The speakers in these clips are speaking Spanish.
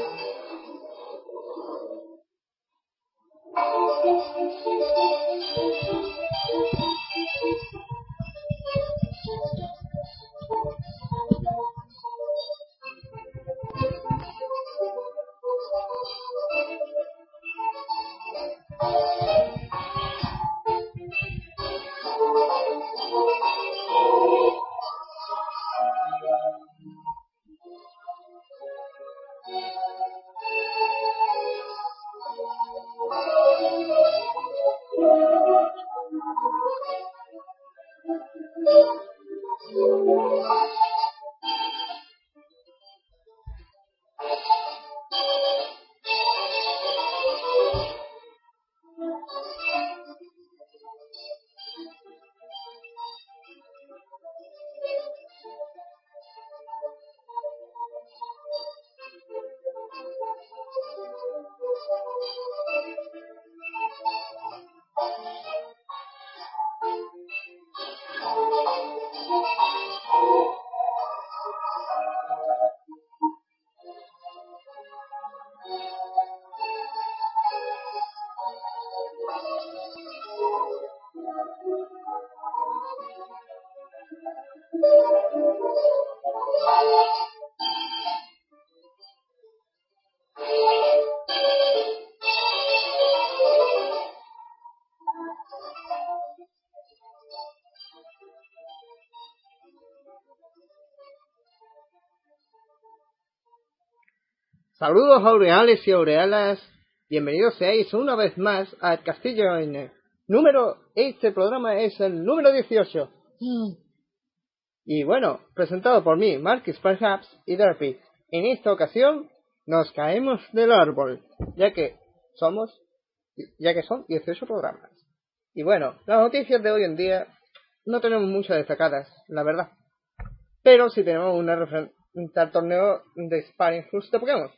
Oh. Saludos aureales y aurealas, bienvenidos seáis una vez más al Castillo N. Número, este programa es el número 18. Y bueno, presentado por mí, Marcus Perhaps y Derpy. En esta ocasión nos caemos del árbol, ya que somos, ya que son 18 programas. Y bueno, las noticias de hoy en día no tenemos muchas destacadas, la verdad. Pero sí tenemos una referencia al torneo de Sparring Plus de Pokémon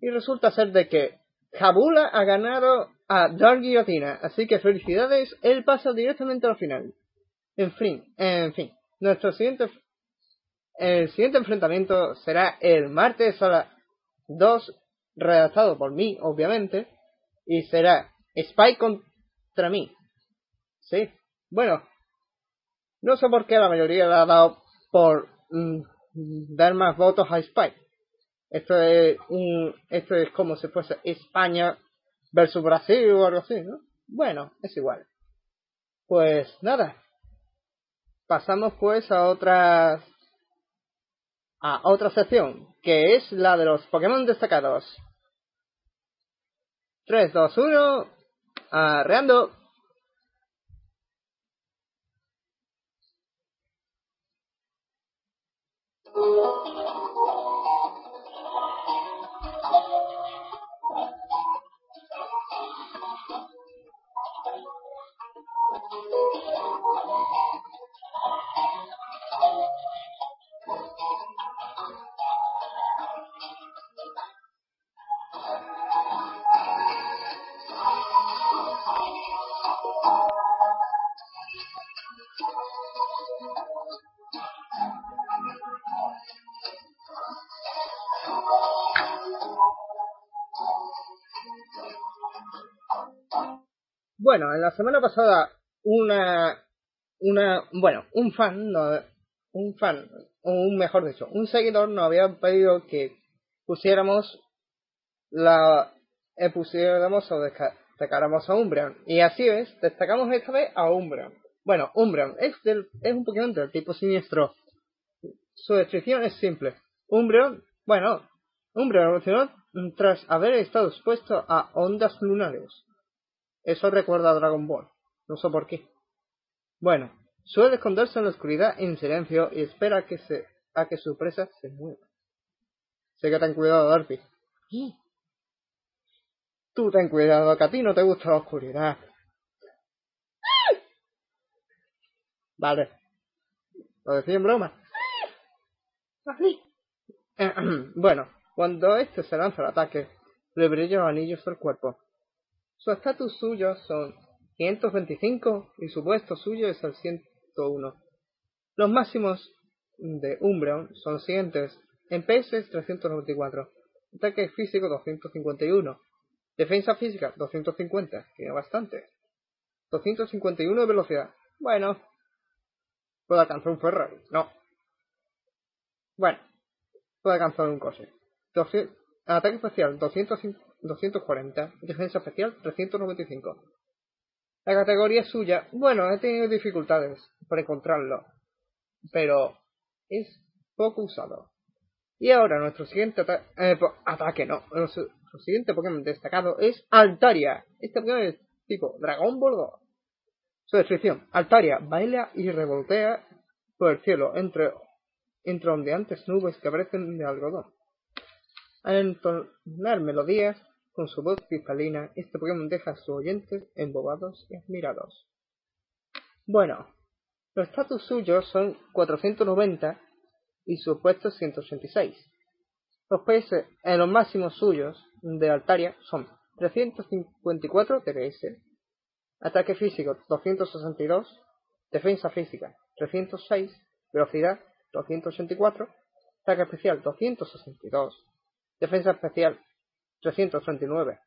y resulta ser de que Jabula ha ganado a Dark Guillotina, así que felicidades, él pasa directamente al final. En fin, en fin, nuestro siguiente el siguiente enfrentamiento será el martes a las 2, redactado por mí, obviamente, y será Spike contra mí. Sí, bueno, no sé por qué la mayoría le ha dado por mm, dar más votos a Spike. Esto es un, esto es como si fuese España versus Brasil o algo así, ¿no? Bueno, es igual. Pues nada. Pasamos pues a otra a otra sección, que es la de los Pokémon destacados. 3, 2, 1, arreando. Bueno, en la semana pasada una una bueno, un fan no, un fan un mejor dicho, un seguidor nos había pedido que pusiéramos la eh, pusiéramos o destacáramos a Umbreon y así es, destacamos esta vez a Umbreon. Bueno, Umbreon es del, es un Pokémon del tipo siniestro. Su descripción es simple. Umbreon, bueno, Umbreon evolucionó tras haber estado expuesto a ondas lunares. Eso recuerda a Dragon Ball. No sé por qué. Bueno, suele esconderse en la oscuridad en silencio y espera a que, se, a que su presa se mueva. Sé que ten cuidado, Darby. Tú ten cuidado, que a ti no te gusta la oscuridad. Vale. Lo decía en broma. bueno, cuando este se lanza al ataque, le brillan los anillos del cuerpo. Su estatus suyo son 525 y su puesto suyo es el 101. Los máximos de Umbreon son siguientes. En PS 394, Ataque físico 251. Defensa física 250. Tiene bastante. 251 de velocidad. Bueno. Puedo alcanzar un Ferrari. No. Bueno. Puedo alcanzar un coche. Ataque especial 240. Defensa especial 395. La categoría suya. Bueno, he tenido dificultades por encontrarlo. Pero es poco usado. Y ahora nuestro siguiente eh, ataque, no, nuestro, siguiente Pokémon destacado es Altaria. Este Pokémon es tipo Dragón Bordo. Su descripción, Altaria baila y revoltea por el cielo entre, entre ondeantes nubes que aparecen de algodón. Al entonar melodías con su voz cristalina, este Pokémon deja a sus oyentes embobados y admirados. Bueno, los estatus suyos son 490 y su puesto 186. Los PS en los máximos suyos de Altaria son 354 TPS, ataque físico 262, defensa física 306, velocidad 284, ataque especial 262, defensa especial 339.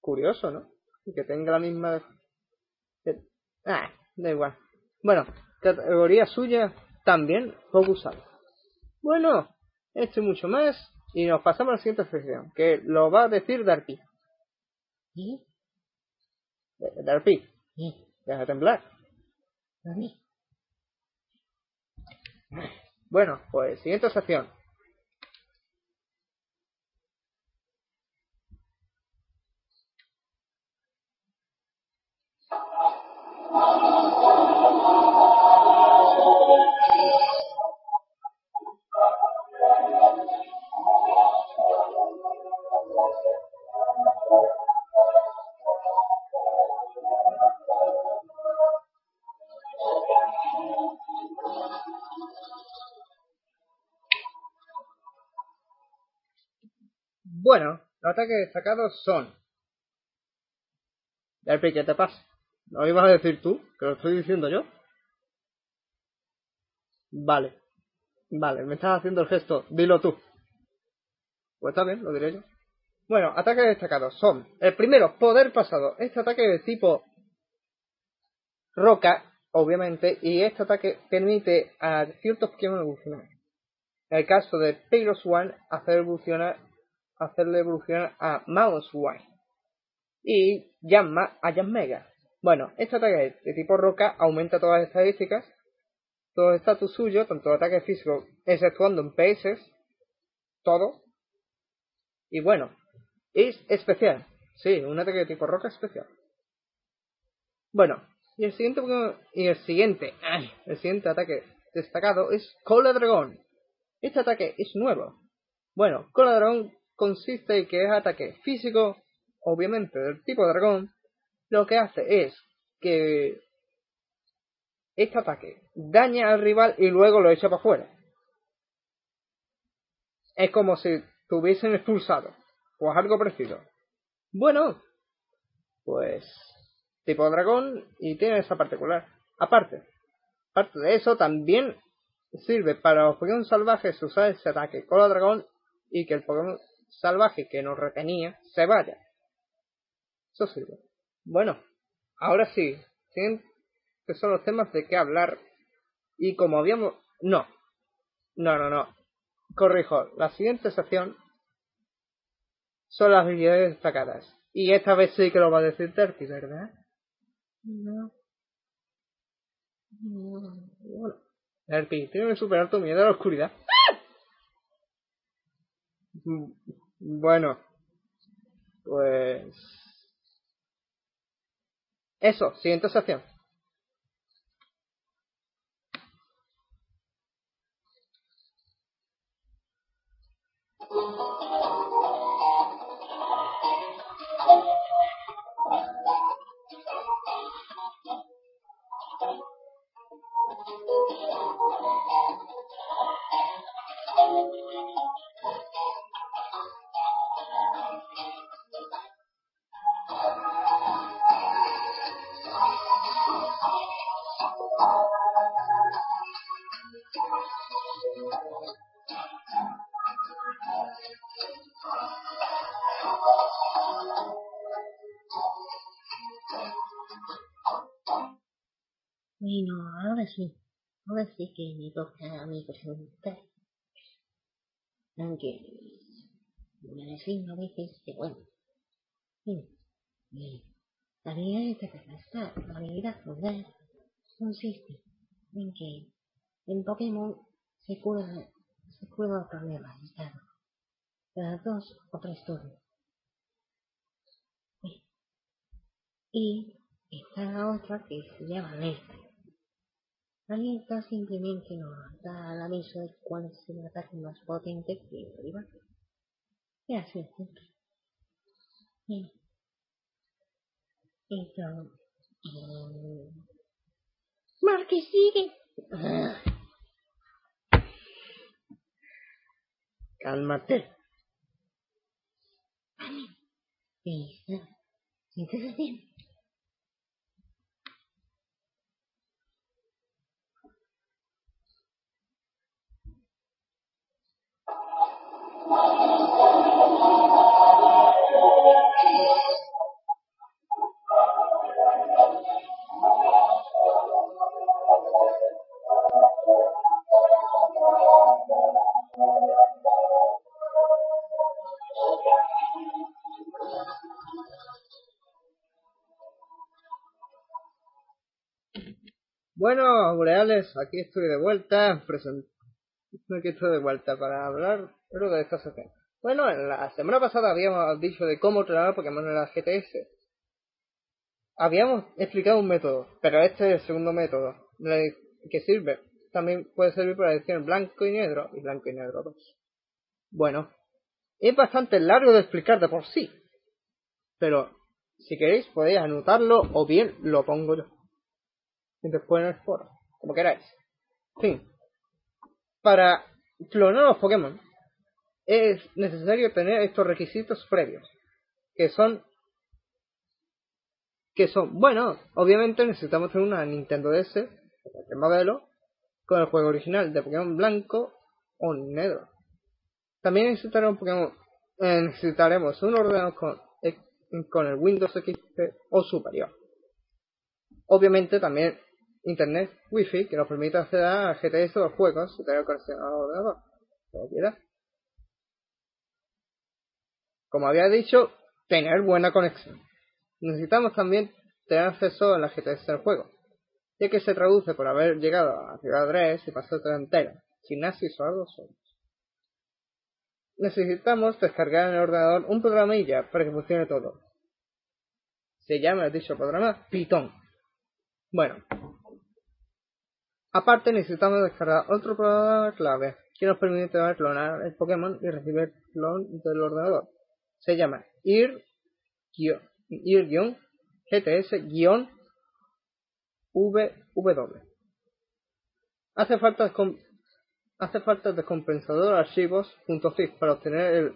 Curioso, ¿no? Que tenga la misma... Ah, da igual. Bueno, categoría suya también poco usada. Bueno, esto y mucho más. Y nos pasamos a la siguiente sección, que lo va a decir Darpi. ¿Y? Darpi. Deja de temblar. Bueno, pues siguiente sección. Bueno, los ataques destacados son. Derpy, ¿qué te pasa? ¿No ibas a decir tú? Que lo estoy diciendo yo. Vale. Vale, me estás haciendo el gesto. Dilo tú. Pues está bien, lo diré yo. Bueno, ataques destacados son. El primero, poder pasado. Este ataque de tipo roca, obviamente, y este ataque permite a ciertos Pokémon evolucionar. En el caso de Pyros One, hacer evolucionar hacerle evolucionar a Mouse y llama a Mega. Bueno, este ataque de tipo roca aumenta todas las estadísticas, todo el estatus suyo, tanto ataque físico, exceptuando en PS, todo. Y bueno, es especial. Sí, un ataque de tipo roca especial. Bueno, y el siguiente y el siguiente, el siguiente ataque destacado es Cola Dragón. Este ataque es nuevo. Bueno, Cola Dragón consiste en que es ataque físico, obviamente del tipo dragón, lo que hace es que este ataque daña al rival y luego lo echa para afuera. Es como si tuviesen expulsado, pues algo parecido. Bueno, pues tipo dragón y tiene esa particular. Aparte, aparte de eso, también sirve para los Pokémon salvajes usar ese ataque con el dragón y que el Pokémon salvaje que nos retenía se vaya. Eso sirve. Bueno, ahora sí, que son los temas de qué hablar. Y como habíamos... No, no, no, no. Corrijo, la siguiente sección son las habilidades destacadas. Y esta vez sí que lo va a decir Terky, ¿verdad? No. Bueno. Terky, tienes que superar tu miedo a la oscuridad. Bueno, pues... Eso, siguiente sección. Bueno, ahora sí, ahora sí que me toca a mí presentar. Aunque me decimos a veces que bueno, bien, bien. La habilidad de cataplastar, la habilidad fugaz, consiste en que en Pokémon se puede, se puede obtener resultado cada dos o tres turnos. Y está la otra que se llama alerta. Alerta simplemente nos da el aviso de cuál es el ataque más potente que el rival. Y así es simple. Eh, Marque sigue. Cálmate. Listo. Siéntese bien. Bueno, Boreales, aquí estoy de vuelta. Aquí estoy de vuelta para hablar de esta sección. Bueno, la semana pasada habíamos dicho de cómo entrenar Pokémon en la GTS. Habíamos explicado un método, pero este es el segundo método que sirve. También puede servir para decir blanco y negro y blanco y negro 2. Bueno, es bastante largo de explicar de por sí. Pero si queréis podéis anotarlo o bien lo pongo yo después en el foro, como queráis. Fin, para clonar los Pokémon es necesario tener estos requisitos previos, que son que son, bueno, obviamente necesitamos tener una Nintendo DS, el modelo, con el juego original de Pokémon blanco o negro. También necesitaremos Pokémon, eh, necesitaremos un ordenador con, eh, el Windows XP o superior. Obviamente también Internet Wi-Fi que nos permite acceder a GTS o los juegos si tener conexión al ordenador. Como había dicho, tener buena conexión. Necesitamos también tener acceso a la GTS del juego, ya que se traduce por haber llegado a Ciudad 3 y pasar entera, sin Nasis o algo solo. Necesitamos descargar en el ordenador un programilla para que funcione todo. Se llama dicho programa Python. Bueno, Aparte necesitamos descargar otro programa clave que nos permite clonar el Pokémon y recibir clon del ordenador. Se llama IR-GTS-VW. Hace falta, hace falta el descompensador archivos.zip para obtener el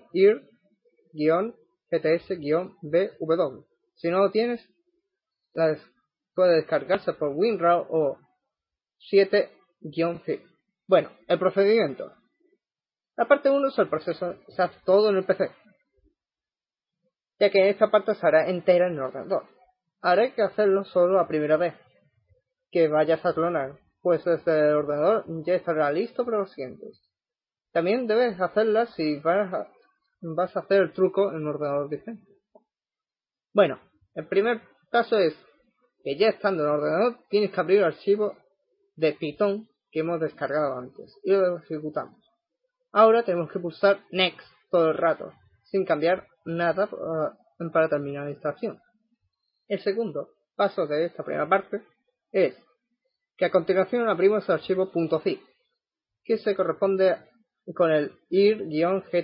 IR-GTS-VW. Si no lo tienes, puede descargarse por WinRAR o 7-C. Bueno, el procedimiento. La parte 1 es el proceso, se hace todo en el PC, ya que esta parte se hará entera en el ordenador. Haré que hacerlo solo la primera vez que vayas a clonar, pues desde el ordenador ya estará listo para los siguientes. También debes hacerla si vas a, vas a hacer el truco en un ordenador diferente. Bueno, el primer caso es que ya estando en el ordenador tienes que abrir el archivo de Python que hemos descargado antes y lo ejecutamos. Ahora tenemos que pulsar Next todo el rato, sin cambiar nada uh, para terminar la instalación. El segundo paso de esta primera parte es que a continuación abrimos el archivo .zip, que se corresponde con el ir-gts-bw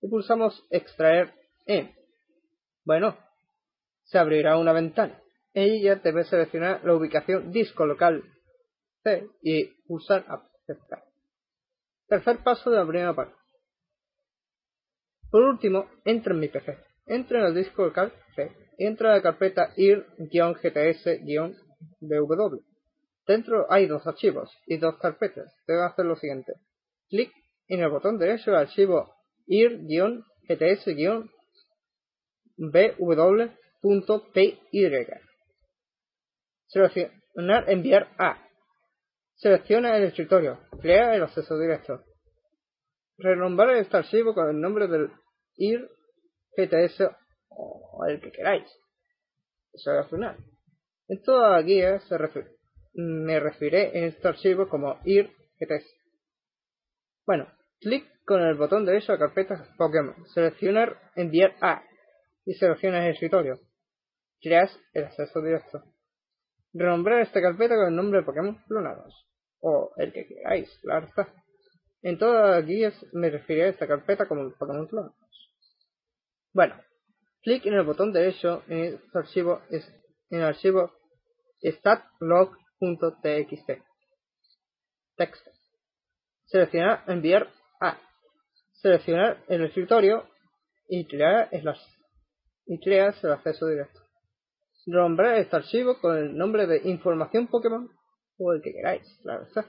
y pulsamos extraer en. Bueno, se abrirá una ventana ella debe seleccionar la ubicación disco local C y pulsar aceptar. Tercer paso de la primera parte. Por último, entra en mi PC. Entra en el disco local C y entra en la carpeta ir-gts-bw. Dentro hay dos archivos y dos carpetas. Debe hacer lo siguiente. Clic en el botón derecho del archivo ir-gts-bw gts-bw.py. Seleccionar enviar a. Selecciona el escritorio. Crea el acceso directo. Renombrar este archivo con el nombre del IR GTS o el que queráis. Eso es final. En toda la guía se me referiré en este archivo como IR GTS. Bueno, clic con el botón derecho a carpeta Pokémon. Seleccionar enviar a y selecciona el escritorio. Creas el acceso directo. Renombrar esta carpeta con el nombre de Pokémon clonados. O el que queráis, claro está. En todas las guías me referiré a esta carpeta como Pokémon clonados. Bueno, clic en el botón derecho en este archivo, en el archivo statlog.txt. Texto. Seleccionar enviar a. Seleccionar el escritorio y crear el, acceso directo. Nombrar este archivo con el nombre de información Pokémon o el que queráis, claro está.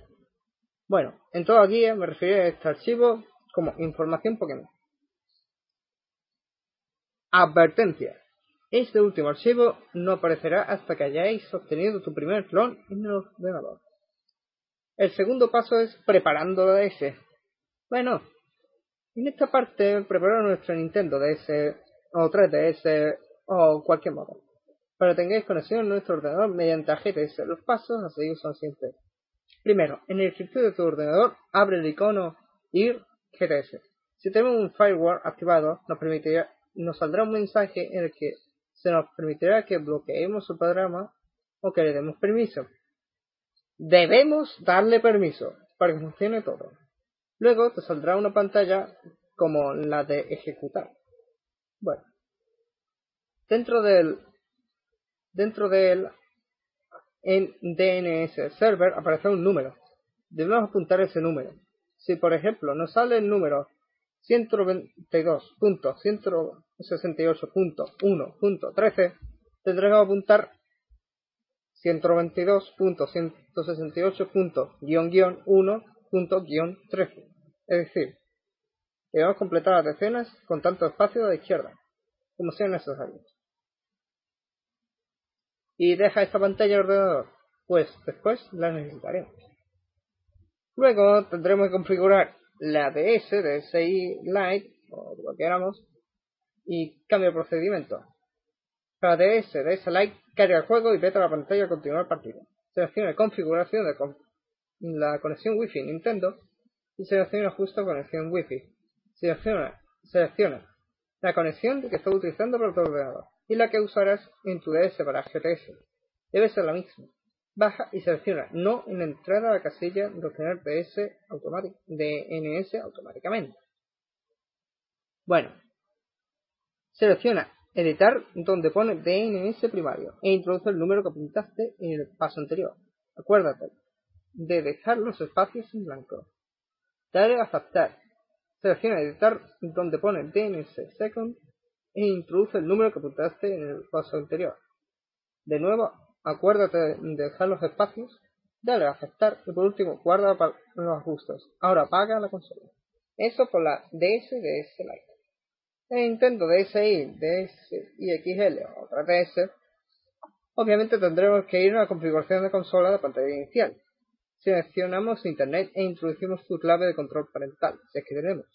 Bueno, en toda guía me refiero a este archivo como información Pokémon. Advertencia. Este último archivo no aparecerá hasta que hayáis obtenido tu primer clon en el ordenador. El segundo paso es preparando la DS. Bueno, en esta parte preparar nuestro Nintendo DS o 3DS o cualquier modo. Para que tengáis conexión a nuestro ordenador mediante GTS. Los pasos a seguir son simples. Primero, en el escritorio de tu ordenador, abre el icono IR GTS. Si tenemos un firewall activado, nos permitirá, nos saldrá un mensaje en el que se nos permitirá que bloqueemos el programa o que le demos permiso. Debemos darle permiso para que funcione todo. Luego te saldrá una pantalla como la de ejecutar. Bueno, dentro del dentro del en DNS server aparece un número. Debemos apuntar ese número. Si por ejemplo nos sale el número 122.168.1.13, tendremos que apuntar 122.168.1-13. Es decir, debemos completar las decenas con tanto espacio la izquierda como sea necesario. ¿Y deja esta pantalla de ordenador? Pues después la necesitaremos. Luego tendremos que configurar la DS, DSI Lite, o lo que queramos, y cambio de procedimiento. Para DS, DS Lite, carga el juego y vete a la pantalla a continuar partido. Selecciona configuración de la conexión Wi-Fi Nintendo y selecciona justo conexión Wi-Fi. Selecciona, selecciona la conexión que estás utilizando para tu ordenador y la que usarás en tu DS para GTS. Debe ser la misma. Baja y selecciona no en la entrada a la casilla de obtener DNS automáticamente. Bueno, selecciona editar donde pone DNS primario e introduce el número que apuntaste en el paso anterior. Acuérdate de dejar los espacios en blanco. Dale a aceptar Selecciona editar donde pone DNS second e introduce el número que apuntaste en el paso anterior. De nuevo, acuérdate de dejar los espacios, dale a aceptar y por último guarda los ajustes. Ahora apaga la consola. Eso por la DS DS Lite. En Nintendo DSi, DS y XL o otra DS, obviamente tendremos que ir a la configuración de consola de pantalla inicial Seleccionamos Internet e introducimos su clave de control parental, si es que tenemos.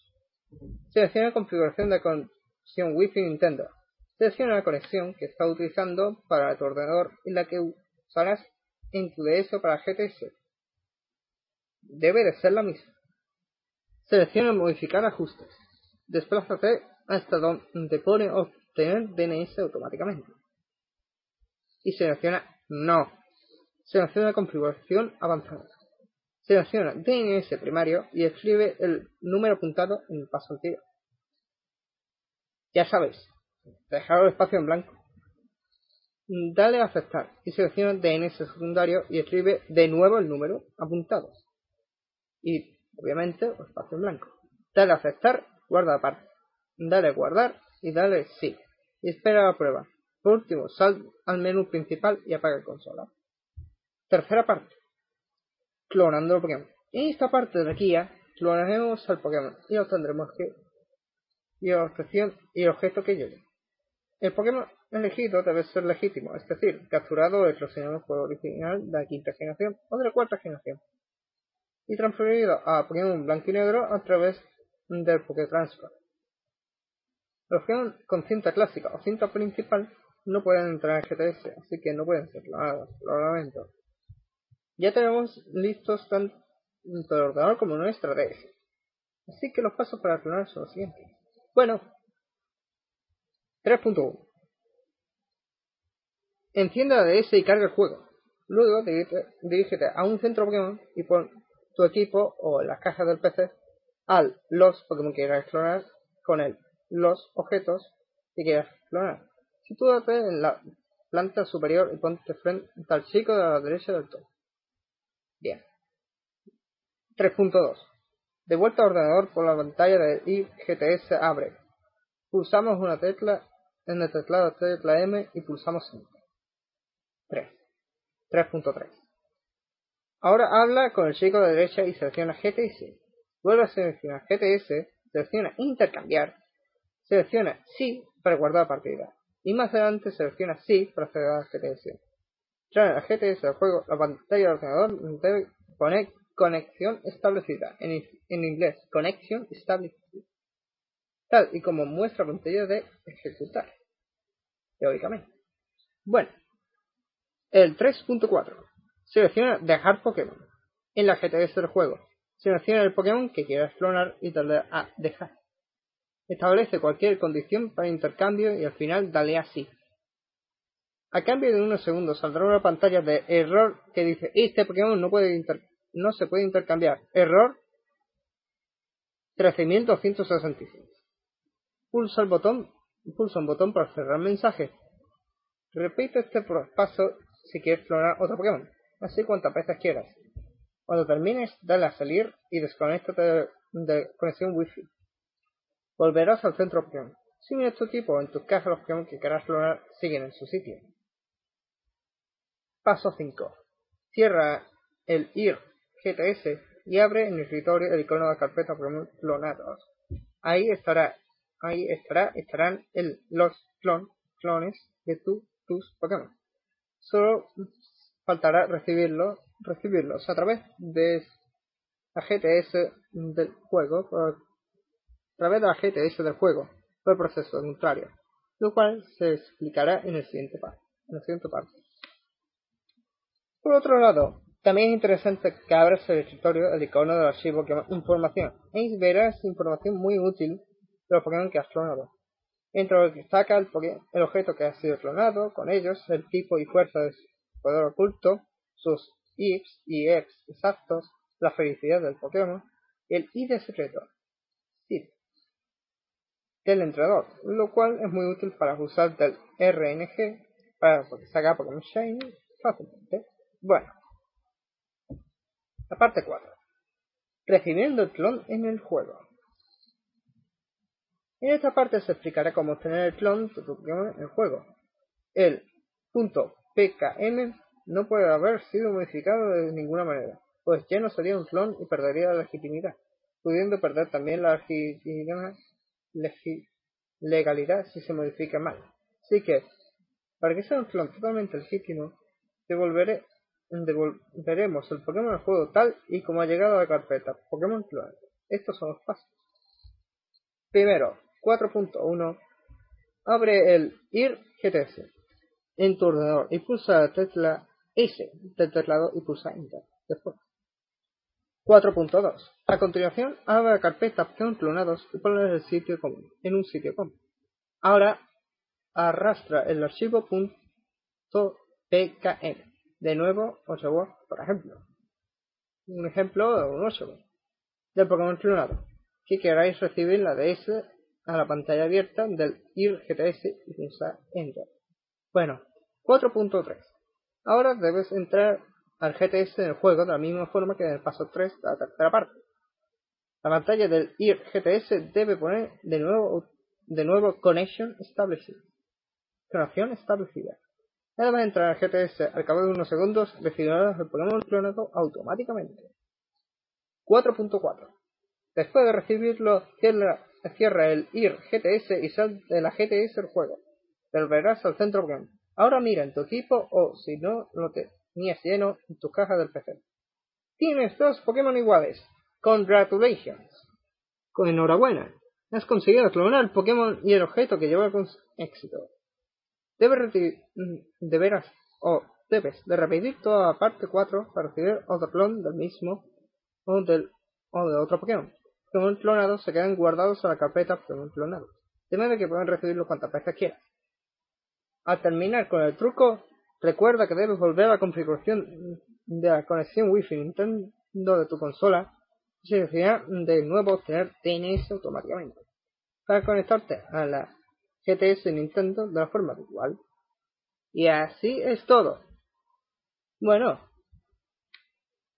Selecciona configuración de conexión Wi-Fi Nintendo. Selecciona la conexión que estás utilizando para tu ordenador y la que usarás en tu DS para GTS. Debe de ser la misma. Selecciona modificar ajustes. Desplázate hasta donde pone obtener DNS automáticamente. Y selecciona no. Selecciona configuración avanzada. Selecciona DNS primario y escribe el número apuntado en el paso anterior. Ya sabéis, dejar el espacio en blanco. Dale a aceptar y selecciona DNS secundario y escribe de nuevo el número apuntado. Y obviamente el espacio en blanco. Dale a aceptar, guarda aparte. Dale a guardar y dale sí. Y espera la prueba. Por último, sal al menú principal y apaga la consola. Tercera parte clonando el Pokémon. En esta parte de la guía clonaremos al Pokémon y obtendremos que y, objeción, y objeto que lleve. El Pokémon elegido debe ser legítimo, es decir, capturado o eclosionado juego original de la quinta generación o de la cuarta generación, y transferido a Pokémon blanco y negro a través del Pokétransfer. Los Pokémon con cinta clásica o cinta principal no pueden entrar en GTS, así que no pueden ser clonados, probablemente. Ya tenemos listos tanto el ordenador como nuestra DS. Así que los pasos para clonar son los siguientes. Bueno, 3.1 Enciende la DS y carga el juego. Luego dirígete a un centro Pokémon y pon tu equipo o las cajas del PC al los Pokémon que quieras explorar con él, los objetos que quieras explorar. Sitúate en la planta superior y ponte frente al chico de la derecha del todo. Bien. 3.2. De vuelta al ordenador por la pantalla de IGTS abre. Pulsamos una tecla en el teclado tecla M y pulsamos Enter. 3. 3.3. Ahora habla con el chico de derecha y selecciona GTS. Vuelve a seleccionar GTS, selecciona intercambiar, selecciona sí para guardar partida y más adelante selecciona sí para acceder a GTS. Trae a GTS del juego la pantalla del ordenador debe poner conexión establecida, en, en inglés, connection establecida, tal y como muestra la pantalla de ejecutar, teóricamente. Bueno, el 3.4 selecciona dejar Pokémon en la GTS del juego. Selecciona el Pokémon que quieras clonar y darle a dejar. Establece cualquier condición para intercambio y al final dale a sí. A cambio de unos segundos saldrá una pantalla de error que dice este Pokémon no, puede no se puede intercambiar. Error 13266. Pulsa el botón, pulsa un botón para cerrar mensaje. Repite este paso si quieres clonar otro Pokémon, así cuantas veces quieras. Cuando termines, dale a salir y desconectate de, de conexión Wi-Fi. Volverás al centro Pokémon. Si miras tu equipo en tus cajas los Pokémon que querrás clonar siguen en su sitio. Paso 5. Cierra el IR GTS y abre en el escritorio el icono de carpeta Pokémon clonados. Ahí estará, ahí estará, estarán el, los clon, clones de tu, tus Pokémon. Solo faltará recibirlos, recibirlos a través de la GTS del juego a través de la GTS del juego por el proceso contrario, lo cual se explicará en el siguiente parte. En el siguiente. Por otro lado, también es interesante que abras el escritorio el icono del archivo que información y verás información muy útil los Pokémon que clonado. Entre lo que destaca el, el, objeto que ha sido clonado, con ellos, el tipo y fuerza de su poder oculto, sus IFs y EX exactos, la felicidad del Pokémon el ID secreto del entrenador, lo cual es muy útil para usar del RNG para sacar Pokémon Shiny fácilmente. Bueno, la parte 4. Recibiendo el clon en el juego. En esta parte se explicará cómo obtener el clon de tu Pokémon en el juego. El punto .pkm no puede haber sido modificado de ninguna manera, pues ya no sería un clon y perdería la legitimidad, pudiendo perder también la legalidad si se modifica mal. Así que, para que sea un clon totalmente legítimo, devolveremos el Pokémon al juego tal y como ha llegado a la carpeta Pokémon Clone. Estos son los pasos. Primero, 4.1. Abre el IR GTS en tu ordenador y pulsa la tecla S del teclado y pulsa Enter. Después. 4.2. A continuación, abre la carpeta clonados y ponla en, el sitio común, en un sitio común. Ahora, arrastra el archivo .pkm. De nuevo, 8 por ejemplo. Un ejemplo un 8 del Pokémon clonado. Que queráis recibir la DS a la pantalla abierta del IR GTS y pulsar Enter. Bueno, 4.3. Ahora debes entrar al GTS en el juego de la misma forma que en el paso 3 de la tercera parte. La pantalla del IR GTS debe poner de nuevo, de nuevo Connection Established. Conexión establecida. Nada más entrar al GTS al cabo de unos segundos, recibirá el Pokémon clonado automáticamente. 4.4. Después de recibirlo, cierra cierra el IR GTS y sal de la GTS el juego. Pero verás al centro Pokémon. Ahora mira en tu equipo o si no lo tenías lleno en tu caja del PC. Tienes dos Pokémon iguales. Congratulations. Con enhorabuena. Has conseguido clonar el Pokémon y el objeto que lleva con éxito. Debes, deberás o debes de repetir toda la parte 4 para recibir otro clon del mismo o, del, o de otro Pokémon. Pokémon clonados se quedan guardados en la carpeta Pokémon clonados, de manera que pueden recibirlo cuantas veces quieras. Al terminar con el truco, recuerda que debes volver a la configuración de la conexión Wi-Fi Nintendo de tu consola y necesidad de nuevo obtener DNS automáticamente para conectarte a la GTS Nintendo de la forma habitual. Y así es todo. Bueno,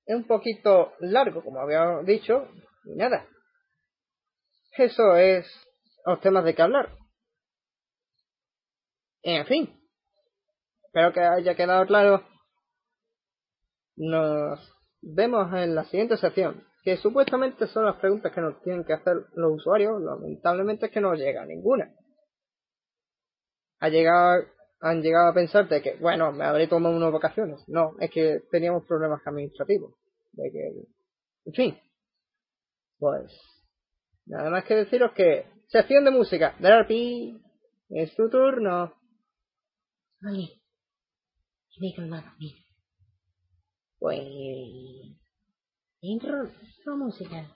es un poquito largo, como había dicho, y nada. Eso es los temas de que hablar. En fin, espero que haya quedado claro. Nos vemos en la siguiente sección, que supuestamente son las preguntas que nos tienen que hacer los usuarios. Lamentablemente es que no llega ninguna. Ha llegado han llegado a pensar de que, bueno, me habré tomado unas vacaciones. No, es que teníamos problemas administrativos. De que, en fin. Pues, Nada más que deciros que sección de música, Darby, es tu turno. Vale. Me he calmado, mira. Pues... Intro, intro musical.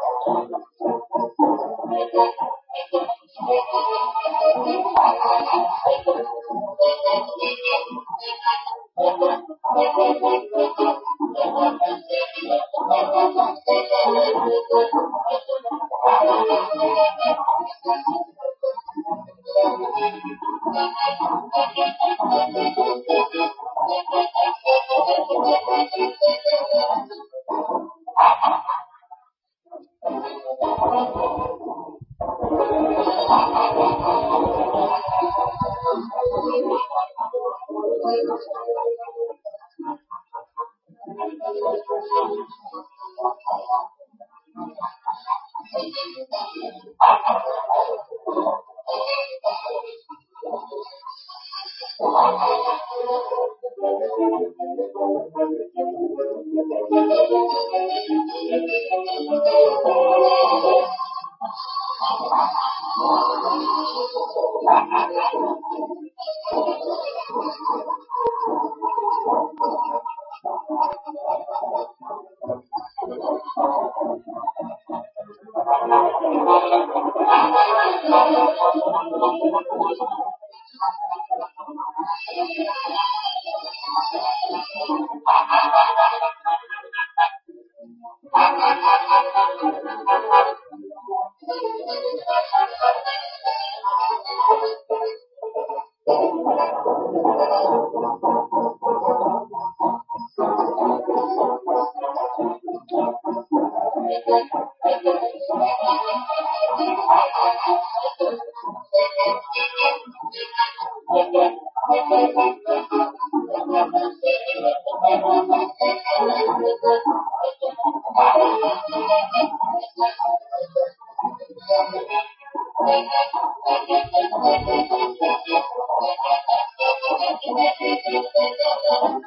Thank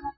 you.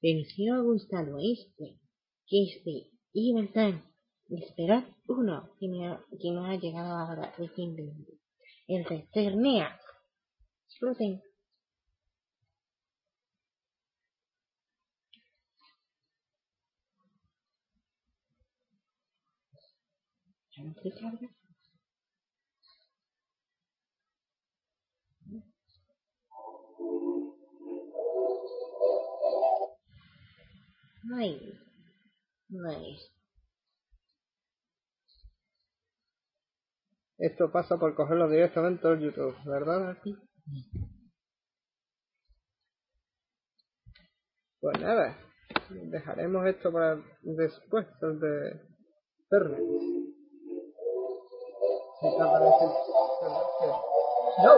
Pero si os ha gustado este, que este iba a estar, esperad uno que, ha, que nos ha llegado ahora recientemente. El Cernea. Exploten. ¿Ya no? Nice. Nice. Esto pasa por cogerlo directamente del YouTube, ¿verdad, aquí? Pues nada, dejaremos esto para después el de Fernet. ¡No!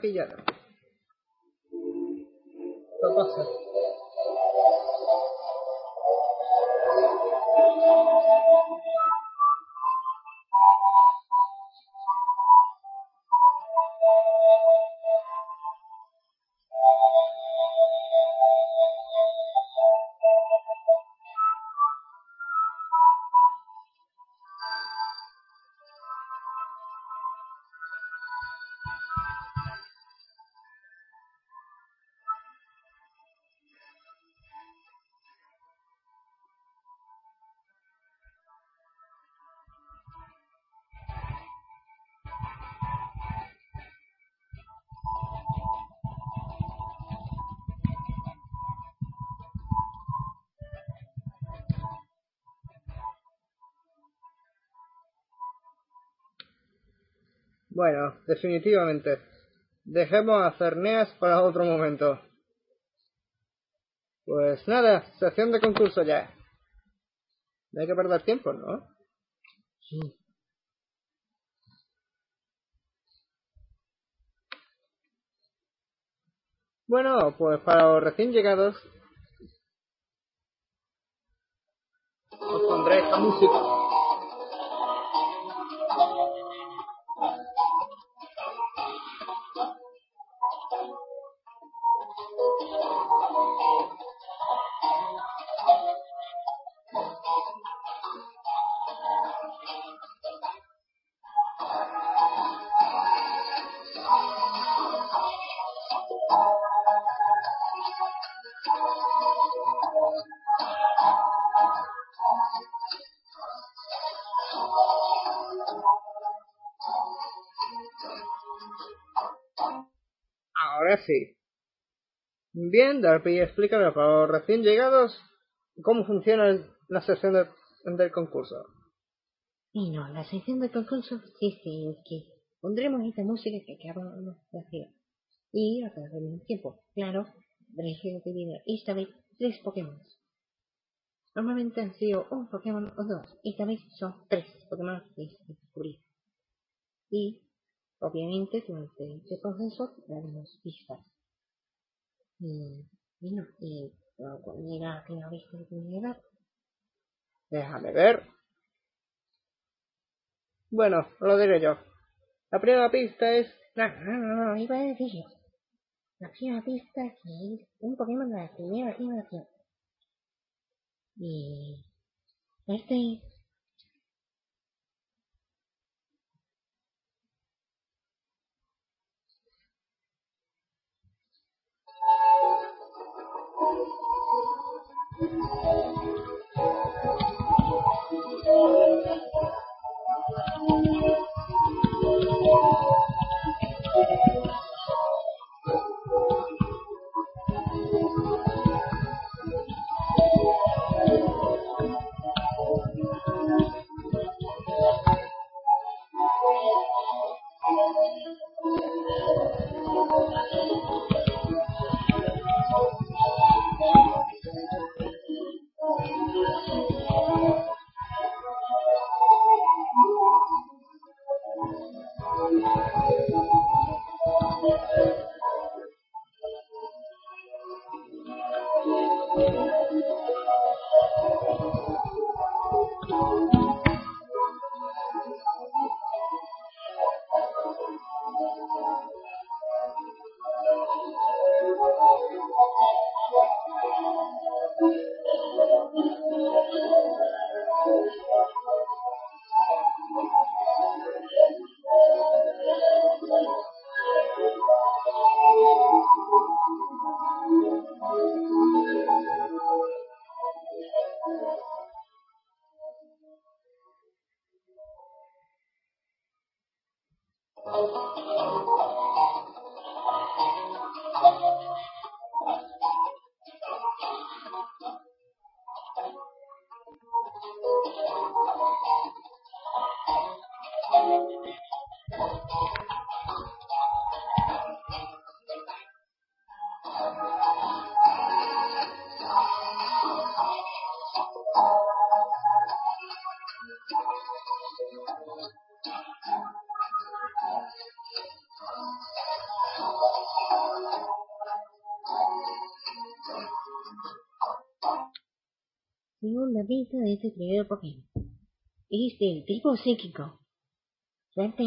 Se queda pillado. Bueno, definitivamente. Dejemos a Cerneas para otro momento. Pues nada, sección de concurso ya. No hay que perder tiempo, ¿no? Sí. Bueno, pues para los recién llegados os pondré esta música. Bien, Darby, explícame para los recién llegados cómo funciona la sesión del concurso. Y no, la sesión del concurso es que pondremos esta música que acabamos de hacer. Y a través del tiempo, claro, dirigido esta vez tres Pokémon. Normalmente han sido un Pokémon o dos, esta vez son tres Pokémon que se. Y, obviamente, durante este proceso daremos pistas. Y, y no, y cuando llega a la vez de llegar. Déjame ver. Bueno, lo diré yo. La primera pista es... No, no, no, no, iba a decir. La primera pista que es un Pokémon de la primera generación. Y... Este segunda pista de este primer Pokémon. Es del tipo psíquico. Suerte.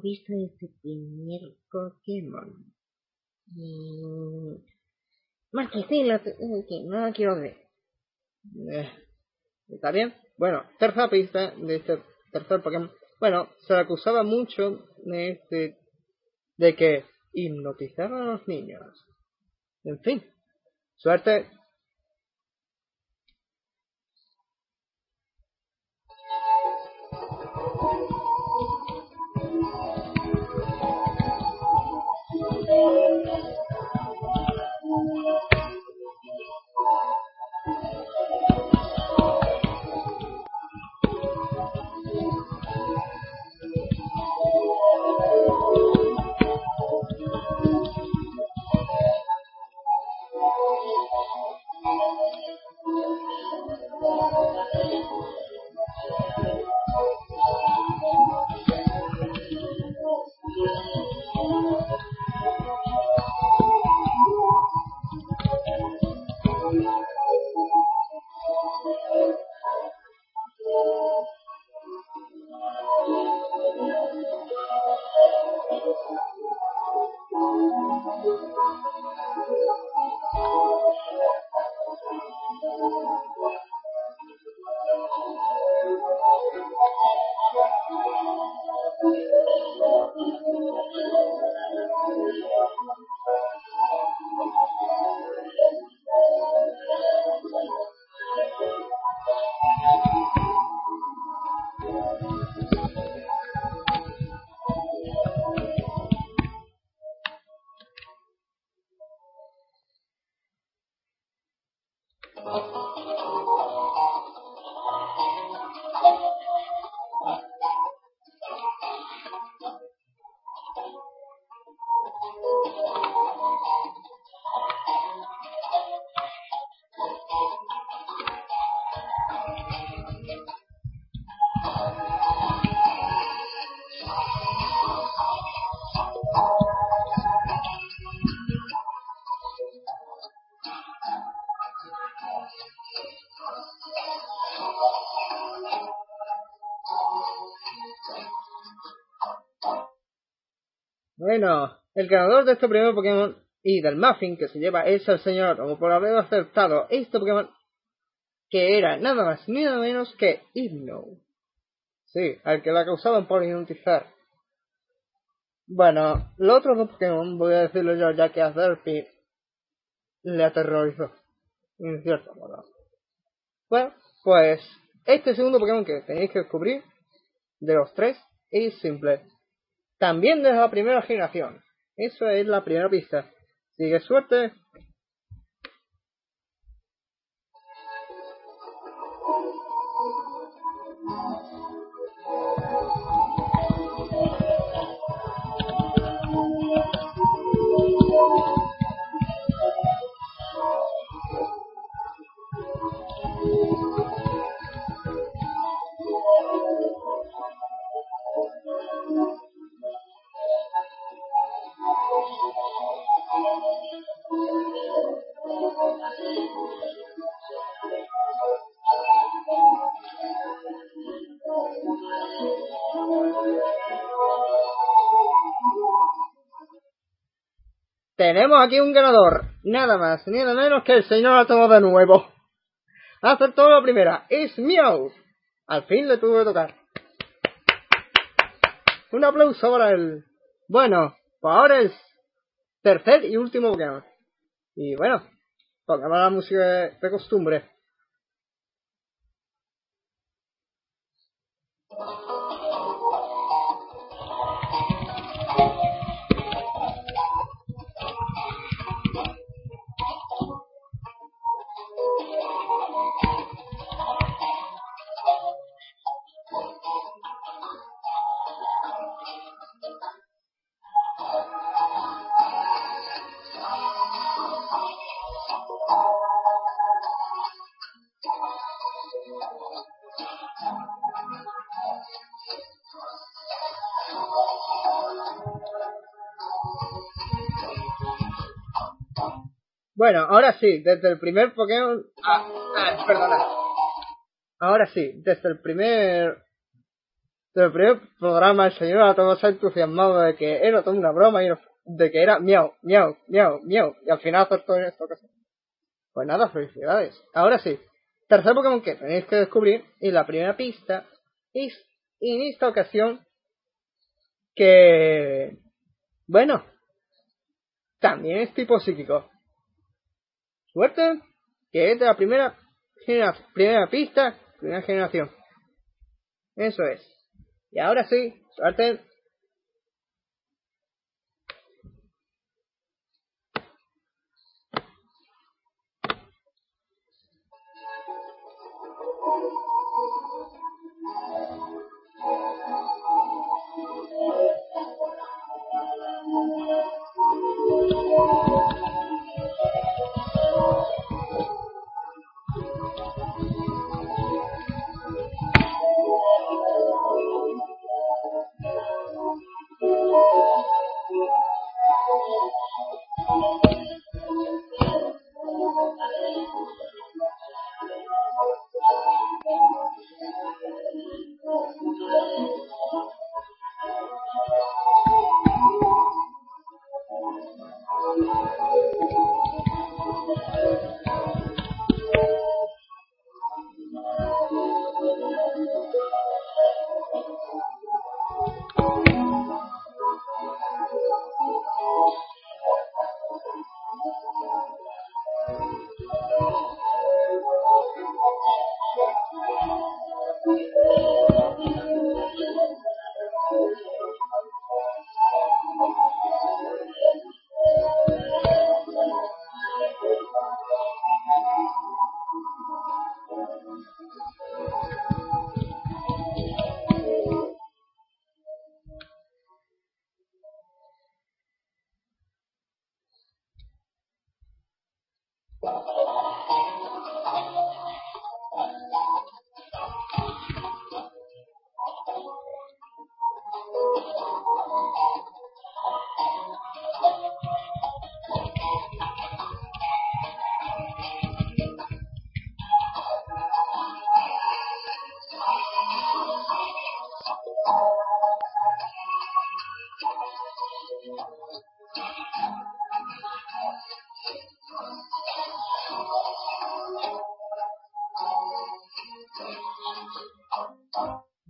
Pista de este primer Pokémon. Mm, más que sí, la, que no la quiero ver. Eh, ¿Está bien? Bueno, tercera pista de este tercer Pokémon. Bueno, se le acusaba mucho de, este, de que hipnotizaba a los niños. En fin, suerte. Bueno, el ganador de este primer Pokémon y del Muffin que se lleva es el señor como por haber acertado este Pokémon que era nada más ni nada menos que Hypno. Sí, al que la causaban por hipnotizar. Bueno, los otros dos Pokémon, voy a decirlo yo, ya que a Derpy le aterrorizó. En cierto modo. Bueno, pues este segundo Pokémon que tenéis que descubrir de los tres es simple. También de la primera generación. Eso es la primera pista. Sigue suerte. Tenemos aquí un ganador, nada más nada menos que el señor Atomo de nuevo. Acertó la primera, es Meow. Al fin le tuvo que tocar. Un aplauso para él. Bueno, pues ahora es tercer y último Pokémon. Y bueno, pongamos la música de costumbre. Bueno, ahora sí, desde el primer Pokémon... Ah, ah, perdona. Ahora sí, desde el primer del primer programa, el señor Atomo se ha entusiasmado de que era toda una broma y de que era miau, miau, miau, miau. Y al final acertó en esto. Pues nada, felicidades. Ahora sí, tercer Pokémon que tenéis que descubrir y la primera pista es en esta ocasión que, bueno, también es tipo psíquico. Suerte que es de la primera generación, primera pista, primera generación. Eso es. Y ahora sí, suerte.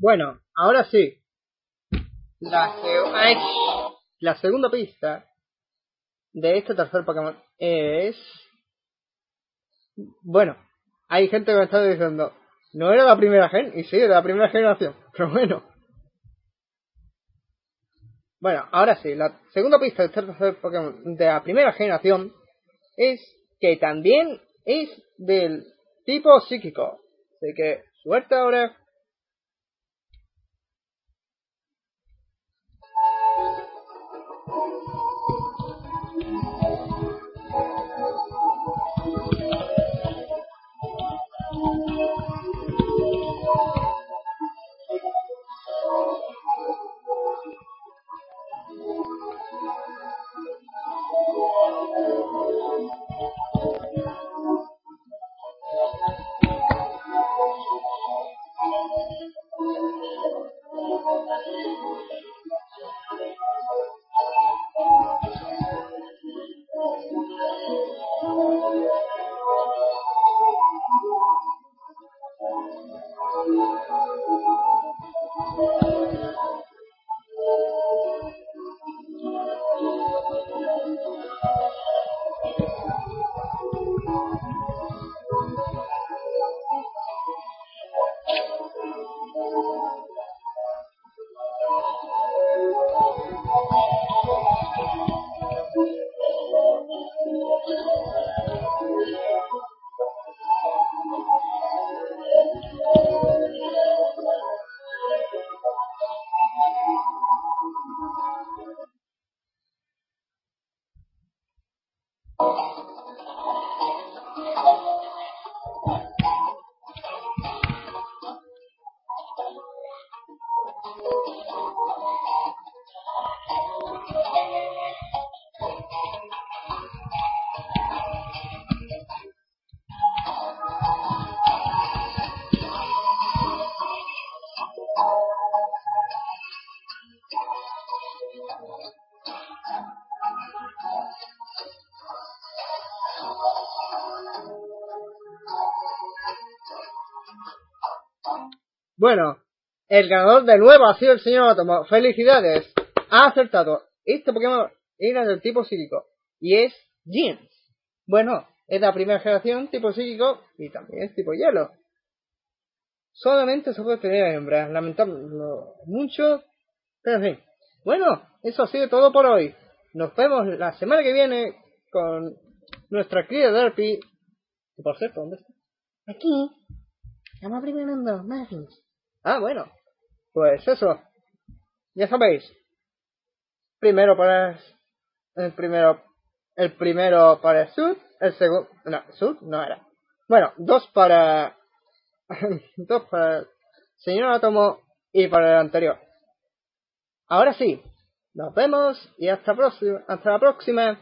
Bueno, ahora sí. La, la segunda pista de este tercer Pokémon es... Bueno, hay gente que me está diciendo, no era la primera gen, y sí, era la primera generación, pero bueno. Bueno, ahora sí, la segunda pista de este tercer Pokémon de la primera generación es que también es del tipo psíquico. Así que, suerte ahora. Bueno, el ganador de nuevo ha sido el señor Átomo. ¡Felicidades! Ha acertado. Este Pokémon era del tipo psíquico. Y es Jeans. Bueno, es la primera generación tipo psíquico y también es tipo hielo. Solamente se puede tener hembras. Lamentable mucho. Pero en fin. Bueno, eso ha sido todo por hoy. Nos vemos la semana que viene con nuestra querida Derpy. Que por cierto, ¿dónde está? Aquí. Estamos preparando muffins. Ah, bueno. Pues eso. Ya sabéis. Primero para el primero el primero para el sud, el segundo no, sud no era. Bueno, dos para dos para el señor Átomo y para el anterior. Ahora sí, nos vemos y hasta, hasta la próxima.